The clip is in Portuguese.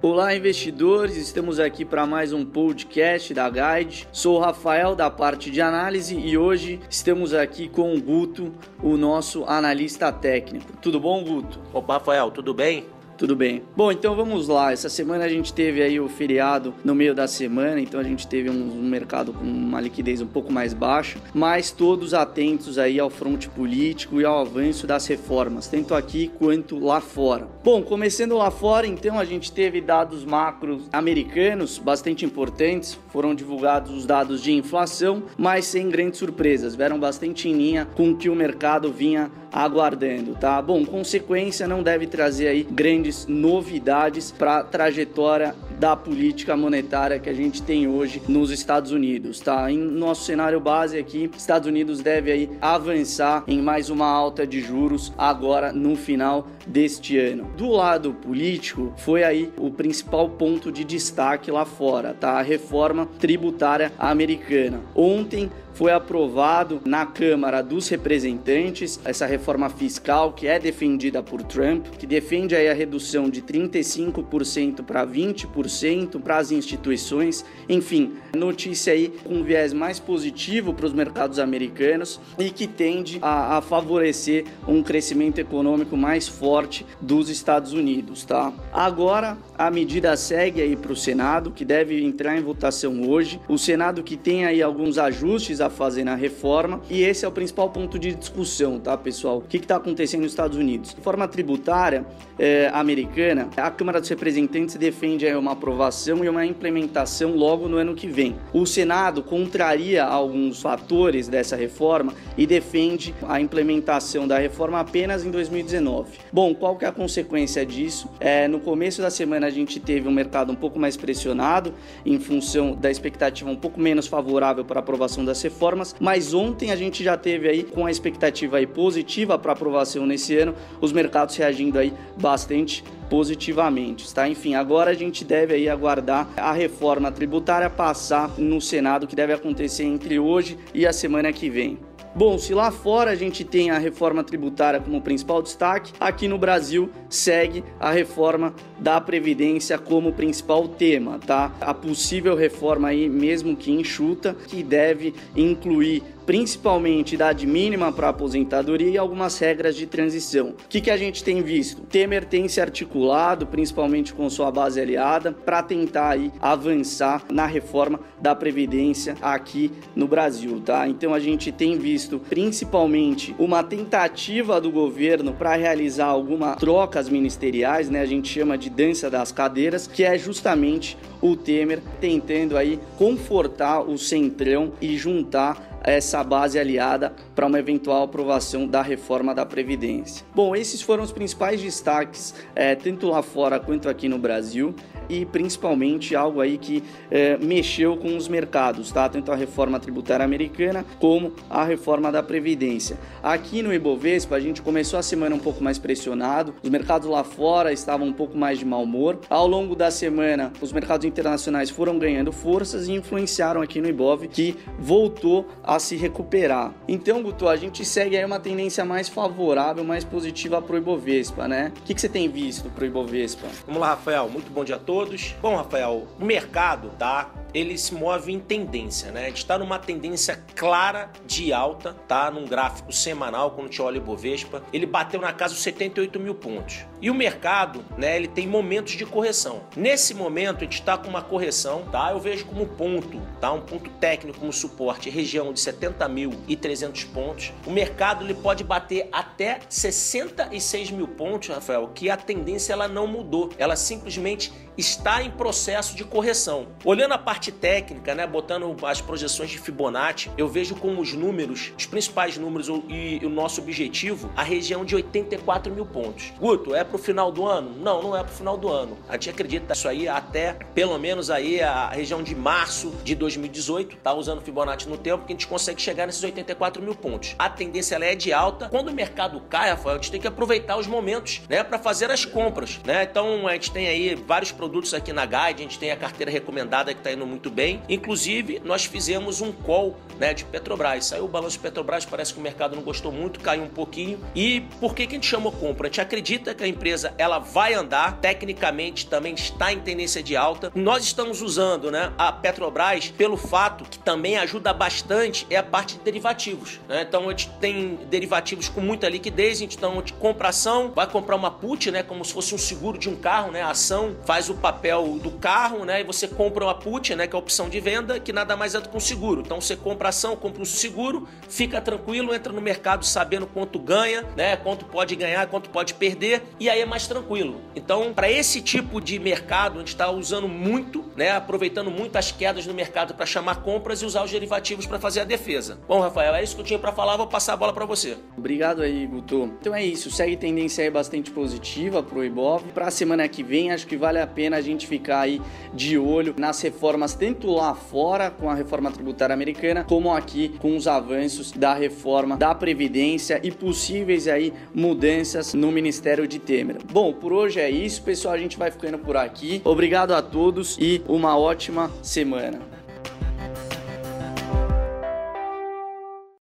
Olá, investidores! Estamos aqui para mais um podcast da Guide. Sou o Rafael da parte de análise e hoje estamos aqui com o Guto, o nosso analista técnico. Tudo bom, Guto? Opa, Rafael, tudo bem? Tudo bem. Bom, então vamos lá. Essa semana a gente teve aí o feriado no meio da semana, então a gente teve um, um mercado com uma liquidez um pouco mais baixa, mas todos atentos aí ao fronte político e ao avanço das reformas, tanto aqui quanto lá fora. Bom, começando lá fora, então a gente teve dados macros americanos bastante importantes, foram divulgados os dados de inflação, mas sem grandes surpresas, vieram bastante em linha com o que o mercado vinha aguardando, tá? Bom, consequência não deve trazer aí grandes novidades para a trajetória da política monetária que a gente tem hoje nos Estados Unidos, tá? Em nosso cenário base aqui, Estados Unidos deve aí avançar em mais uma alta de juros agora no final deste ano. Do lado político, foi aí o principal ponto de destaque lá fora, tá? A reforma tributária americana. Ontem foi aprovado na Câmara dos Representantes essa reforma fiscal que é defendida por Trump, que defende aí a redução de 35% para 20% para as instituições. Enfim, notícia aí com viés mais positivo para os mercados americanos e que tende a, a favorecer um crescimento econômico mais forte dos Estados Unidos, tá? Agora a medida segue aí para o Senado, que deve entrar em votação hoje. O Senado que tem aí alguns ajustes a fazer na reforma e esse é o principal ponto de discussão, tá, pessoal? O que está acontecendo nos Estados Unidos? Reforma tributária é, americana, a Câmara dos Representantes defende uma aprovação e uma implementação logo no ano que vem. O Senado contraria alguns fatores dessa reforma e defende a implementação da reforma apenas em 2019. Bom, qual que é a consequência disso? É, no começo da semana a gente teve um mercado um pouco mais pressionado em função da expectativa um pouco menos favorável para a aprovação das reformas reformas, mas ontem a gente já teve aí com a expectativa aí positiva para aprovação nesse ano, os mercados reagindo aí bastante positivamente, tá? Enfim, agora a gente deve aí aguardar a reforma tributária passar no Senado, que deve acontecer entre hoje e a semana que vem. Bom, se lá fora a gente tem a reforma tributária como principal destaque, aqui no Brasil segue a reforma da Previdência como principal tema, tá? A possível reforma aí, mesmo que enxuta, que deve incluir principalmente idade mínima para aposentadoria e algumas regras de transição. O que, que a gente tem visto? Temer tem se articulado, principalmente com sua base aliada, para tentar aí avançar na reforma da Previdência aqui no Brasil, tá? Então a gente tem visto principalmente uma tentativa do governo para realizar algumas trocas ministeriais, né? A gente chama de dança das cadeiras, que é justamente o Temer tentando aí confortar o centrão e juntar essa base aliada para uma eventual aprovação da reforma da Previdência. Bom, esses foram os principais destaques, é, tanto lá fora quanto aqui no Brasil e principalmente algo aí que é, mexeu com os mercados, tá? Tanto a reforma tributária americana como a reforma da Previdência. Aqui no Ibovespa, a gente começou a semana um pouco mais pressionado, os mercados lá fora estavam um pouco mais de mau humor. Ao longo da semana, os mercados internacionais foram ganhando forças e influenciaram aqui no Ibov, que voltou a se recuperar. Então, Guto, a gente segue aí uma tendência mais favorável, mais positiva para o Ibovespa, né? O que, que você tem visto para o Ibovespa? Vamos lá, Rafael. Muito bom dia a todos todos. Bom, Rafael, o mercado, tá? Ele se move em tendência, né? A gente está numa tendência clara de alta, tá? Num gráfico semanal, quando a gente olha o Bovespa, ele bateu na casa dos 78 mil pontos. E o mercado, né? Ele tem momentos de correção. Nesse momento, a gente está com uma correção, tá? Eu vejo como ponto, tá? Um ponto técnico como suporte, região de 70 mil e 300 pontos. O mercado ele pode bater até 66 mil pontos, Rafael, que a tendência ela não mudou. Ela simplesmente está em processo de correção. Olhando a parte técnica, né, botando as projeções de Fibonacci, eu vejo como os números, os principais números e, o nosso objetivo, a região de 84 mil pontos. Guto, é para o final do ano? Não, não é para o final do ano. A gente acredita isso aí até pelo menos aí a região de março de 2018, tá usando Fibonacci no tempo, que a gente consegue chegar nesses 84 mil pontos. A tendência ela é de alta. Quando o mercado cai, Rafael, a gente tem que aproveitar os momentos, né, para fazer as compras, né? Então a gente tem aí vários produtos aqui na Guide, a gente tem a carteira recomendada que está aí no muito bem. Inclusive, nós fizemos um call né, de Petrobras. Saiu o balanço de Petrobras, parece que o mercado não gostou muito, caiu um pouquinho. E por que, que a gente chamou compra? A gente acredita que a empresa ela vai andar, tecnicamente também está em tendência de alta. Nós estamos usando né, a Petrobras pelo fato que também ajuda bastante é a parte de derivativos. Né? Então a gente tem derivativos com muita liquidez, então a gente compra ação, vai comprar uma put, né, como se fosse um seguro de um carro, né? A ação faz o papel do carro, né? E você compra uma put, né, que é a opção de venda, que nada mais é do que um seguro. Então você compra ação, compra um seguro, fica tranquilo, entra no mercado sabendo quanto ganha, né? Quanto pode ganhar, quanto pode perder, e aí é mais tranquilo. Então, para esse tipo de mercado, a gente está usando muito, né? Aproveitando muito as quedas no mercado para chamar compras e usar os derivativos para fazer a defesa. Bom, Rafael, é isso que eu tinha para falar, vou passar a bola para você. Obrigado aí, Guto. Então é isso, segue tendência aí bastante positiva pro Ibov. Para a semana que vem, acho que vale a pena a gente ficar aí de olho nas reformas, tanto lá fora com a reforma tributária americana, como aqui com os avanços da reforma da Previdência e possíveis aí mudanças no Ministério de Temer. Bom, por hoje é isso, pessoal. A gente vai ficando por aqui. Obrigado a todos e uma ótima semana.